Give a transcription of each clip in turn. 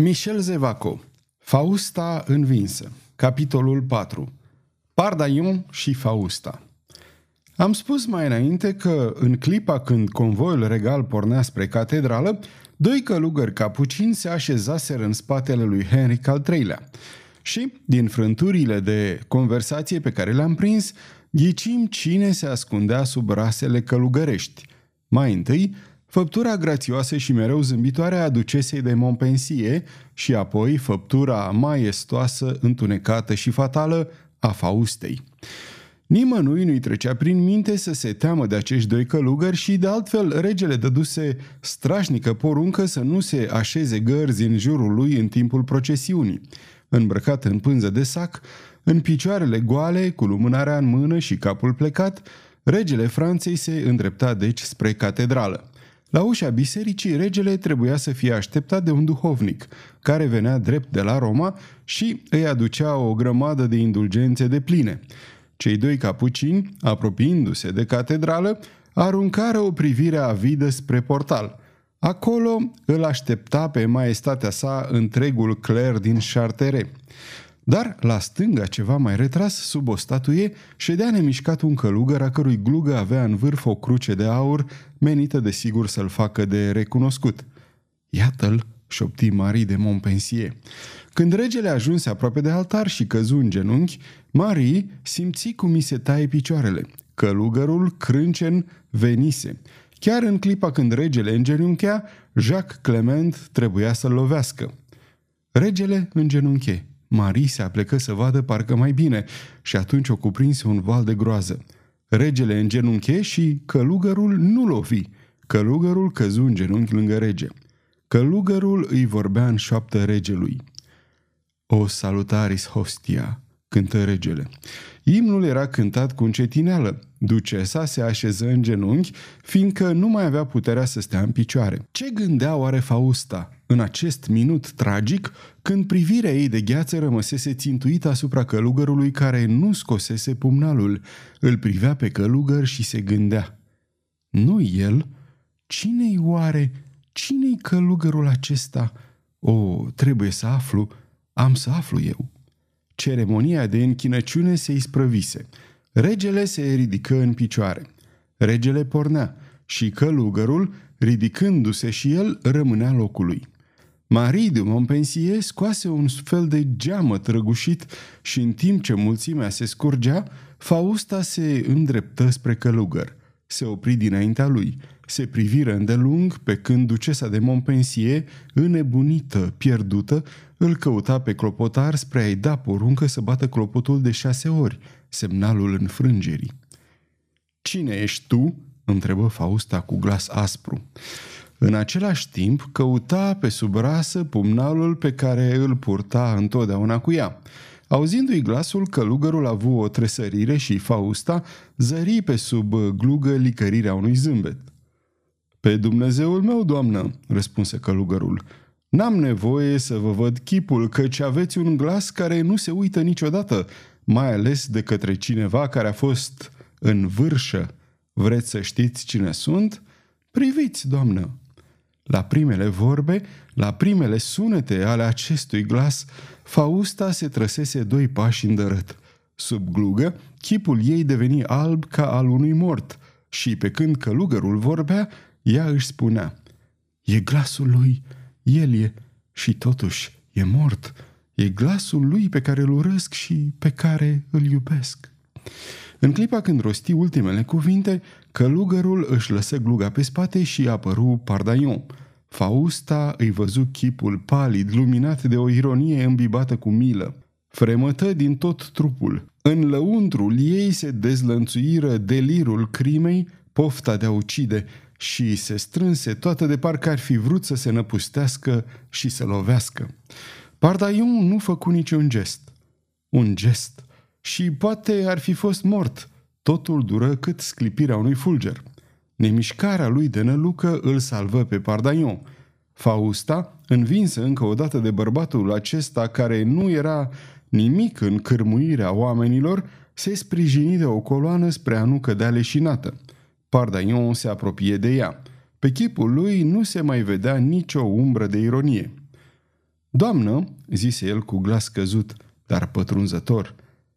Michel Zevaco Fausta învinsă Capitolul 4 Pardaion și Fausta Am spus mai înainte că, în clipa când convoiul regal pornea spre catedrală, doi călugări capucini se așezaseră în spatele lui Henric al III-lea. Și, din frânturile de conversație pe care le-am prins, ghicim cine se ascundea sub rasele călugărești. Mai întâi, Făptura grațioasă și mereu zâmbitoare a ducesei de Montpensier și apoi făptura maestoasă, întunecată și fatală a Faustei. Nimănui nu-i trecea prin minte să se teamă de acești doi călugări și, de altfel, regele dăduse strașnică poruncă să nu se așeze gărzi în jurul lui în timpul procesiunii. Îmbrăcat în pânză de sac, în picioarele goale, cu lumânarea în mână și capul plecat, regele Franței se îndrepta deci spre catedrală. La ușa bisericii, regele trebuia să fie așteptat de un duhovnic, care venea drept de la Roma și îi aducea o grămadă de indulgențe de pline. Cei doi capucini, apropiindu-se de catedrală, aruncară o privire avidă spre portal. Acolo îl aștepta pe maestatea sa întregul cler din Chartere. Dar, la stânga, ceva mai retras, sub o statuie, ședea nemișcat un călugăr a cărui glugă avea în vârf o cruce de aur, menită de sigur să-l facă de recunoscut. Iată-l, șopti Marie de Montpensier. Când regele ajunse aproape de altar și căzu în genunchi, Marie simți cum mi se taie picioarele. Călugărul crâncen venise. Chiar în clipa când regele îngenunchea, Jacques Clement trebuia să-l lovească. Regele îngenunche. Marie se aplecă să vadă parcă mai bine și atunci o cuprinse un val de groază. Regele în genunche și călugărul nu lovi. Călugărul căzu în genunchi lângă rege. Călugărul îi vorbea în șoaptă regelui. O salutaris hostia, cântă regele. Imnul era cântat cu încetineală. Ducesa se așeză în genunchi, fiindcă nu mai avea puterea să stea în picioare. Ce gândea oare Fausta în acest minut tragic, când privirea ei de gheață rămăsese țintuită asupra călugărului care nu scosese pumnalul? Îl privea pe călugăr și se gândea. Nu el? Cine-i oare? Cine-i călugărul acesta? O, trebuie să aflu. Am să aflu eu. Ceremonia de închinăciune se isprăvise. Regele se ridică în picioare. Regele pornea și călugărul, ridicându-se și el, rămânea locului. Marie de Montpensier scoase un fel de geamă trăgușit și în timp ce mulțimea se scurgea, Fausta se îndreptă spre călugăr. Se opri dinaintea lui. Se priviră îndelung pe când ducesa de Montpensier, înnebunită, pierdută, îl căuta pe clopotar spre a-i da poruncă să bată clopotul de șase ori, semnalul înfrângerii. Cine ești tu?" întrebă Fausta cu glas aspru. În același timp, căuta pe sub rasă pumnalul pe care îl purta întotdeauna cu ea. Auzindu-i glasul, călugărul a avut o tresărire și Fausta zări pe sub glugă licărirea unui zâmbet. Pe Dumnezeul meu, doamnă, răspunse călugărul, N-am nevoie să vă văd chipul, căci aveți un glas care nu se uită niciodată, mai ales de către cineva care a fost în vârșă. Vreți să știți cine sunt? Priviți, doamnă! La primele vorbe, la primele sunete ale acestui glas, Fausta se trăsese doi pași îndărât. Sub glugă, chipul ei deveni alb ca al unui mort și pe când călugărul vorbea, ea își spunea E glasul lui, el e și totuși e mort. E glasul lui pe care îl urăsc și pe care îl iubesc. În clipa când rosti ultimele cuvinte, călugărul își lăsă gluga pe spate și apăru Pardaion. Fausta îi văzu chipul palid, luminat de o ironie îmbibată cu milă. Fremătă din tot trupul. În lăuntrul ei se dezlănțuiră delirul crimei, pofta de a ucide, și se strânse toată de parcă ar fi vrut să se năpustească și să lovească. Pardaion nu făcu niciun gest. Un gest. Și poate ar fi fost mort. Totul dură cât sclipirea unui fulger. Nemișcarea lui de nălucă îl salvă pe Pardaion. Fausta, învinsă încă o dată de bărbatul acesta care nu era nimic în cârmuirea oamenilor, se sprijini de o coloană spre a nu cădea leșinată – Pardaion se apropie de ea. Pe chipul lui nu se mai vedea nicio umbră de ironie. Doamnă, zise el cu glas căzut, dar pătrunzător,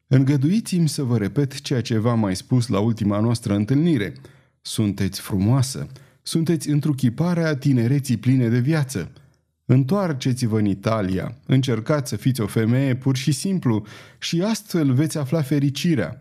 îngăduiți-mi să vă repet ceea ce v-am mai spus la ultima noastră întâlnire. Sunteți frumoasă, sunteți întruchiparea tinereții pline de viață. Întoarceți-vă în Italia, încercați să fiți o femeie pur și simplu și astfel veți afla fericirea.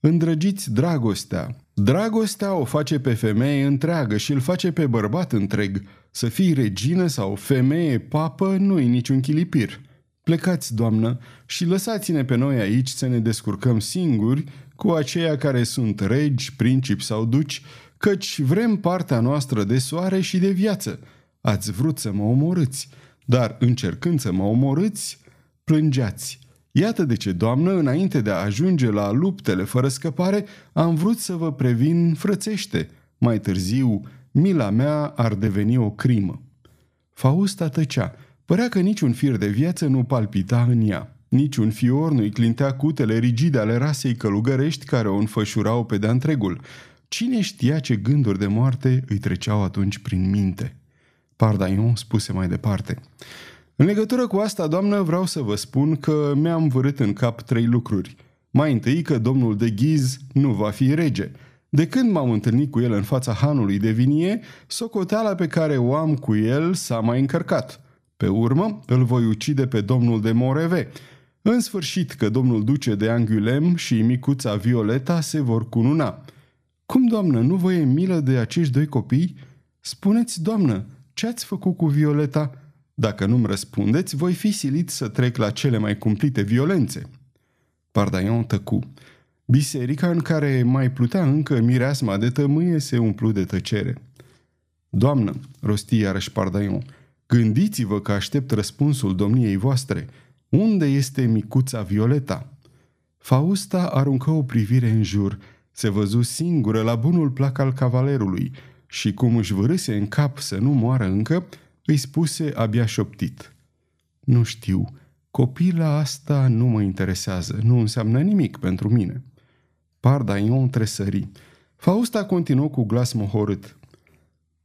Îndrăgiți dragostea. Dragostea o face pe femeie întreagă și îl face pe bărbat întreg. Să fii regină sau femeie papă nu-i niciun chilipir. Plecați, doamnă, și lăsați-ne pe noi aici să ne descurcăm singuri cu aceia care sunt regi, principi sau duci, căci vrem partea noastră de soare și de viață. Ați vrut să mă omorâți, dar încercând să mă omorâți, plângeați. Iată de ce, doamnă, înainte de a ajunge la luptele fără scăpare, am vrut să vă previn frățește. Mai târziu, mila mea ar deveni o crimă. Fausta tăcea. Părea că niciun fir de viață nu palpita în ea. Niciun fior nu-i clintea cutele rigide ale rasei călugărești care o înfășurau pe de-a întregul. Cine știa ce gânduri de moarte îi treceau atunci prin minte? Pardaion spuse mai departe. În legătură cu asta, doamnă, vreau să vă spun că mi-am vărât în cap trei lucruri. Mai întâi că domnul de Ghiz nu va fi rege. De când m-am întâlnit cu el în fața hanului de vinie, socoteala pe care o am cu el s-a mai încărcat. Pe urmă, îl voi ucide pe domnul de Moreve. În sfârșit că domnul duce de Angulem și micuța Violeta se vor cununa. Cum, doamnă, nu vă e milă de acești doi copii? Spuneți, doamnă, ce ați făcut cu Violeta?" Dacă nu-mi răspundeți, voi fi silit să trec la cele mai cumplite violențe. Pardaion tăcu. Biserica în care mai plutea încă mireasma de tămâie se umplu de tăcere. Doamnă, rosti iarăși Pardaion, gândiți-vă că aștept răspunsul domniei voastre. Unde este micuța Violeta? Fausta aruncă o privire în jur, se văzu singură la bunul plac al cavalerului și cum își vârâse în cap să nu moară încă, îi spuse abia șoptit. Nu știu, copila asta nu mă interesează, nu înseamnă nimic pentru mine. Pardaion tresări. Fausta continuă cu glas mohorât.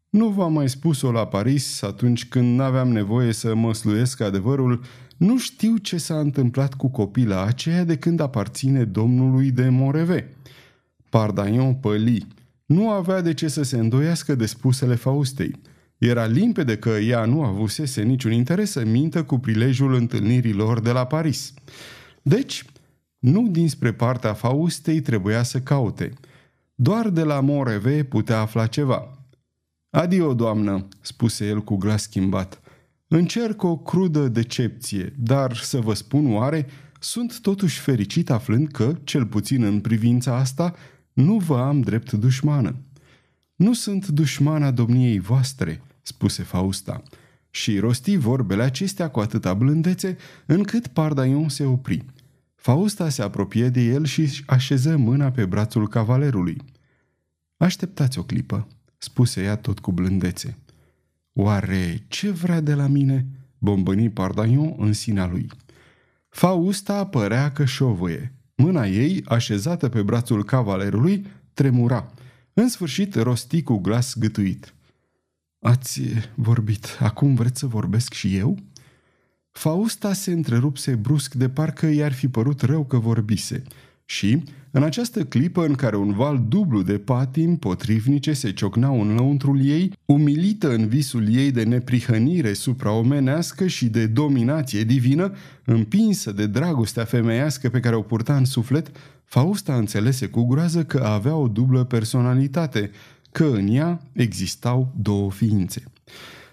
Nu v-am mai spus-o la Paris atunci când n-aveam nevoie să mă sluiesc adevărul, nu știu ce s-a întâmplat cu copila aceea de când aparține domnului de Moreve. Pardaion păli. Nu avea de ce să se îndoiască de spusele Faustei. Era limpede că ea nu avusese niciun interes să mintă cu prilejul întâlnirilor de la Paris. Deci, nu dinspre partea Faustei trebuia să caute. Doar de la Moreve putea afla ceva. Adio, doamnă, spuse el cu glas schimbat. Încerc o crudă decepție, dar să vă spun oare, sunt totuși fericit aflând că, cel puțin în privința asta, nu vă am drept dușmană. Nu sunt dușmana domniei voastre, spuse Fausta, și rosti vorbele acestea cu atâta blândețe, încât Pardaion se opri. Fausta se apropie de el și așeză mâna pe brațul cavalerului. Așteptați o clipă, spuse ea tot cu blândețe. Oare ce vrea de la mine? bombăni Pardaion în sinea lui. Fausta părea că șovăie. Mâna ei, așezată pe brațul cavalerului, tremura. În sfârșit rosti cu glas gâtuit. Ați vorbit. Acum vreți să vorbesc și eu?" Fausta se întrerupse brusc de parcă i-ar fi părut rău că vorbise și, în această clipă în care un val dublu de patim potrivnice se ciocnau în lăuntrul ei, umilită în visul ei de neprihănire supraomenească și de dominație divină, împinsă de dragostea femeiască pe care o purta în suflet, Fausta înțelese cu groază că avea o dublă personalitate, că în ea existau două ființe.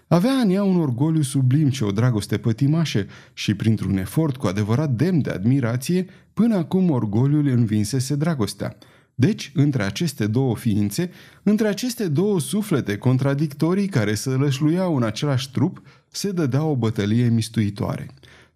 Avea în ea un orgoliu sublim și o dragoste pătimașă și printr-un efort cu adevărat demn de admirație, până acum orgoliul învinsese dragostea. Deci, între aceste două ființe, între aceste două suflete contradictorii care se lășluiau în același trup, se dădea o bătălie mistuitoare.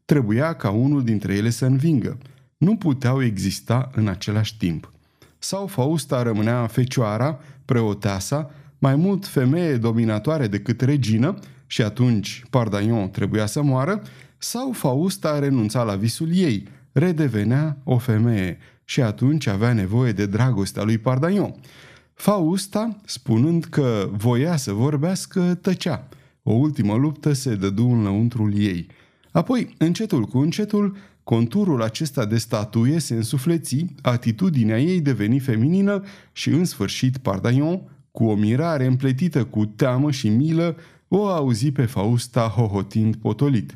Trebuia ca unul dintre ele să învingă. Nu puteau exista în același timp. Sau Fausta rămânea fecioara, preoteasa, mai mult femeie dominatoare decât regină și atunci Pardaion trebuia să moară, sau Fausta renunța la visul ei, redevenea o femeie și atunci avea nevoie de dragostea lui Pardaion. Fausta, spunând că voia să vorbească, tăcea. O ultimă luptă se dădu în lăuntrul ei. Apoi, încetul cu încetul, conturul acesta de statuie se însufleți, atitudinea ei deveni feminină și, în sfârșit, Pardaion, cu o mirare împletită cu teamă și milă, o auzi pe Fausta hohotind potolit.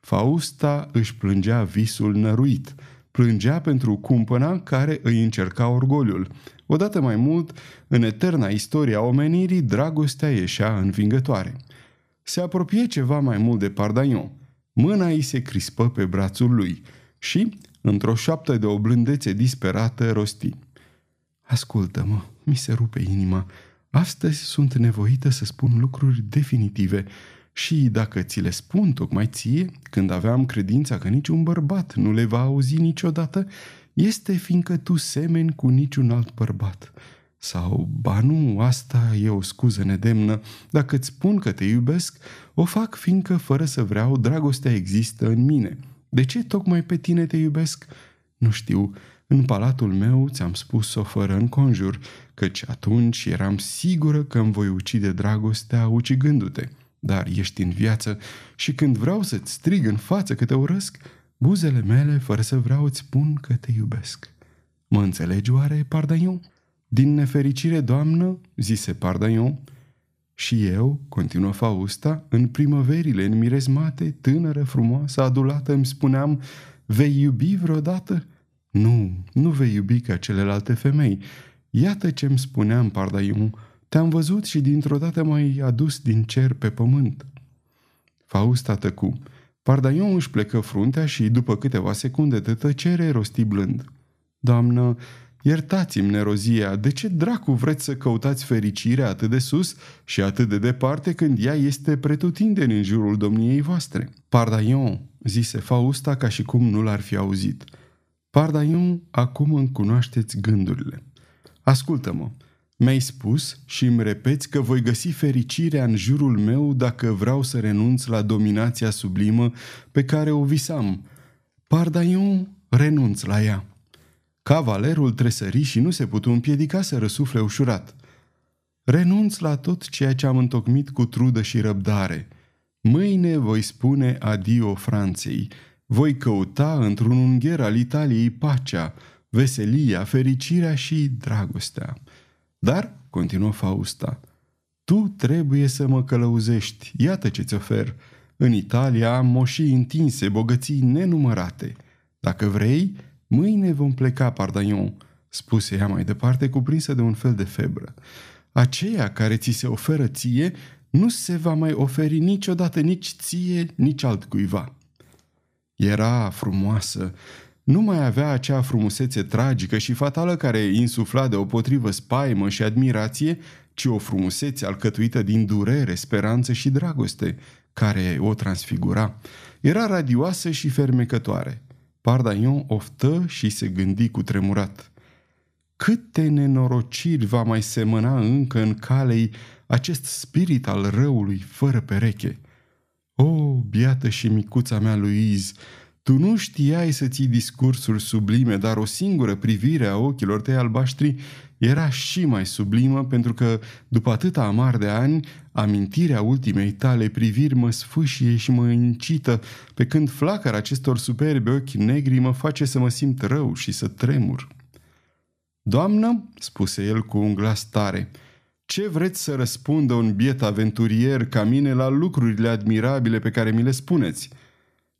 Fausta își plângea visul năruit. Plângea pentru cumpăna care îi încerca orgoliul. Odată mai mult, în eterna istoria omenirii, dragostea ieșea învingătoare. Se apropie ceva mai mult de Pardaion. Mâna îi se crispă pe brațul lui și, într-o șoaptă de o blândețe disperată, rosti. Ascultă-mă, mi se rupe inima. Astăzi sunt nevoită să spun lucruri definitive și dacă ți le spun tocmai ție, când aveam credința că niciun bărbat nu le va auzi niciodată, este fiindcă tu semeni cu niciun alt bărbat. Sau, ba nu, asta e o scuză nedemnă. Dacă îți spun că te iubesc, o fac fiindcă, fără să vreau, dragostea există în mine. De ce tocmai pe tine te iubesc? Nu știu. În palatul meu ți-am spus-o fără înconjur, căci atunci eram sigură că îmi voi ucide dragostea ucigându-te. Dar ești în viață și când vreau să-ți strig în față că te urăsc, buzele mele, fără să vreau, îți spun că te iubesc. Mă înțelegi oare, Pardaion? Din nefericire, doamnă, zise Pardaion, și eu, continuă Fausta, în primăverile înmirezmate, tânără, frumoasă, adulată, îmi spuneam, vei iubi vreodată? Nu, nu vei iubi ca celelalte femei. Iată ce-mi spuneam, Pardaion, te-am văzut și dintr-o dată m-ai adus din cer pe pământ. Fausta tăcu. Pardaion își plecă fruntea și, după câteva secunde de tăcere, rosti blând. Doamnă, iertați-mi nerozia, de ce dracu vreți să căutați fericirea atât de sus și atât de departe când ea este pretutindeni în jurul domniei voastre? Pardaion, zise Fausta ca și cum nu l-ar fi auzit. Pardaion, acum îmi cunoașteți gândurile. Ascultă-mă, mi-ai spus și îmi repeți că voi găsi fericirea în jurul meu dacă vreau să renunț la dominația sublimă pe care o visam. Pardaion, renunț la ea. Cavalerul tresări și nu se putu împiedica să răsufle ușurat. Renunț la tot ceea ce am întocmit cu trudă și răbdare. Mâine voi spune adio Franței. Voi căuta într-un ungher al Italiei pacea, veselia, fericirea și dragostea. Dar, continuă Fausta, tu trebuie să mă călăuzești, iată ce-ți ofer. În Italia am moșii întinse, bogății nenumărate. Dacă vrei, mâine vom pleca, Pardaion, spuse ea mai departe, cuprinsă de un fel de febră. Aceea care ți se oferă ție nu se va mai oferi niciodată nici ție, nici altcuiva. Era frumoasă, nu mai avea acea frumusețe tragică și fatală care insufla de o potrivă spaimă și admirație, ci o frumusețe alcătuită din durere, speranță și dragoste, care o transfigura. Era radioasă și fermecătoare. Pardaion oftă și se gândi cu tremurat. Câte nenorociri va mai semăna încă în calei acest spirit al răului fără pereche? O, biată și micuța mea Louise, tu nu știai să ții discursuri sublime, dar o singură privire a ochilor tăi albaștri era și mai sublimă pentru că, după atâta amar de ani, amintirea ultimei tale priviri mă sfâșie și mă incită, pe când flacăra acestor superbe ochi negri mă face să mă simt rău și să tremur. Doamnă, spuse el cu un glas tare, ce vreți să răspundă un biet aventurier ca mine la lucrurile admirabile pe care mi le spuneți?"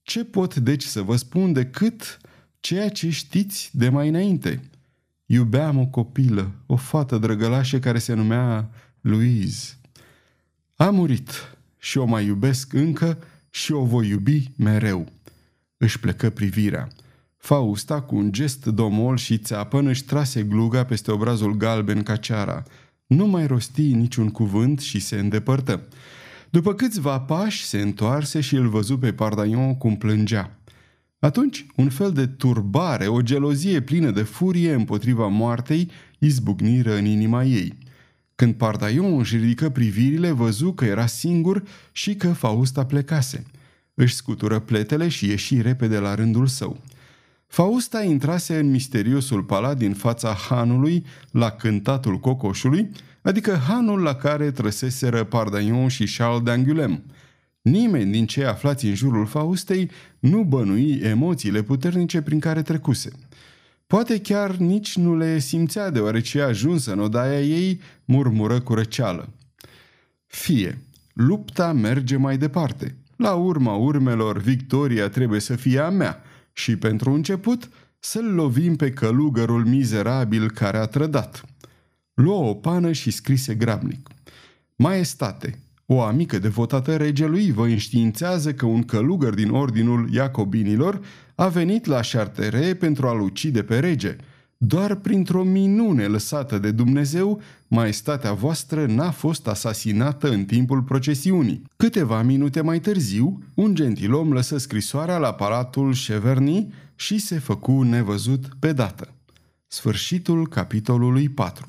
Ce pot deci să vă spun decât ceea ce știți de mai înainte? Iubeam o copilă, o fată drăgălașă care se numea Louise. A murit și o mai iubesc încă și o voi iubi mereu. Își plecă privirea. Fausta, cu un gest domol și țeapăn, își trase gluga peste obrazul galben ca ceara. Nu mai rosti niciun cuvânt și se îndepărtă. După câțiva pași se întoarse și îl văzu pe Pardaion cum plângea. Atunci, un fel de turbare, o gelozie plină de furie împotriva moartei, izbucniră în inima ei. Când Pardaion își ridică privirile, văzu că era singur și că Fausta plecase. Își scutură pletele și ieși repede la rândul său. Fausta intrase în misteriosul palat din fața hanului la cântatul cocoșului adică hanul la care trăseseră Pardaion și Charles d'Angulem. Nimeni din cei aflați în jurul Faustei nu bănui emoțiile puternice prin care trecuse. Poate chiar nici nu le simțea deoarece ajunsă în odaia ei, murmură cu răceală. Fie, lupta merge mai departe. La urma urmelor, victoria trebuie să fie a mea și, pentru început, să-l lovim pe călugărul mizerabil care a trădat. Luă o pană și scrise grabnic. Maestate, o amică devotată regelui vă înștiințează că un călugăr din ordinul Iacobinilor a venit la Chartere pentru a-l ucide pe rege. Doar printr-o minune lăsată de Dumnezeu, maestatea voastră n-a fost asasinată în timpul procesiunii. Câteva minute mai târziu, un gentilom lăsă scrisoarea la palatul Cheverny și se făcu nevăzut pe dată. Sfârșitul capitolului 4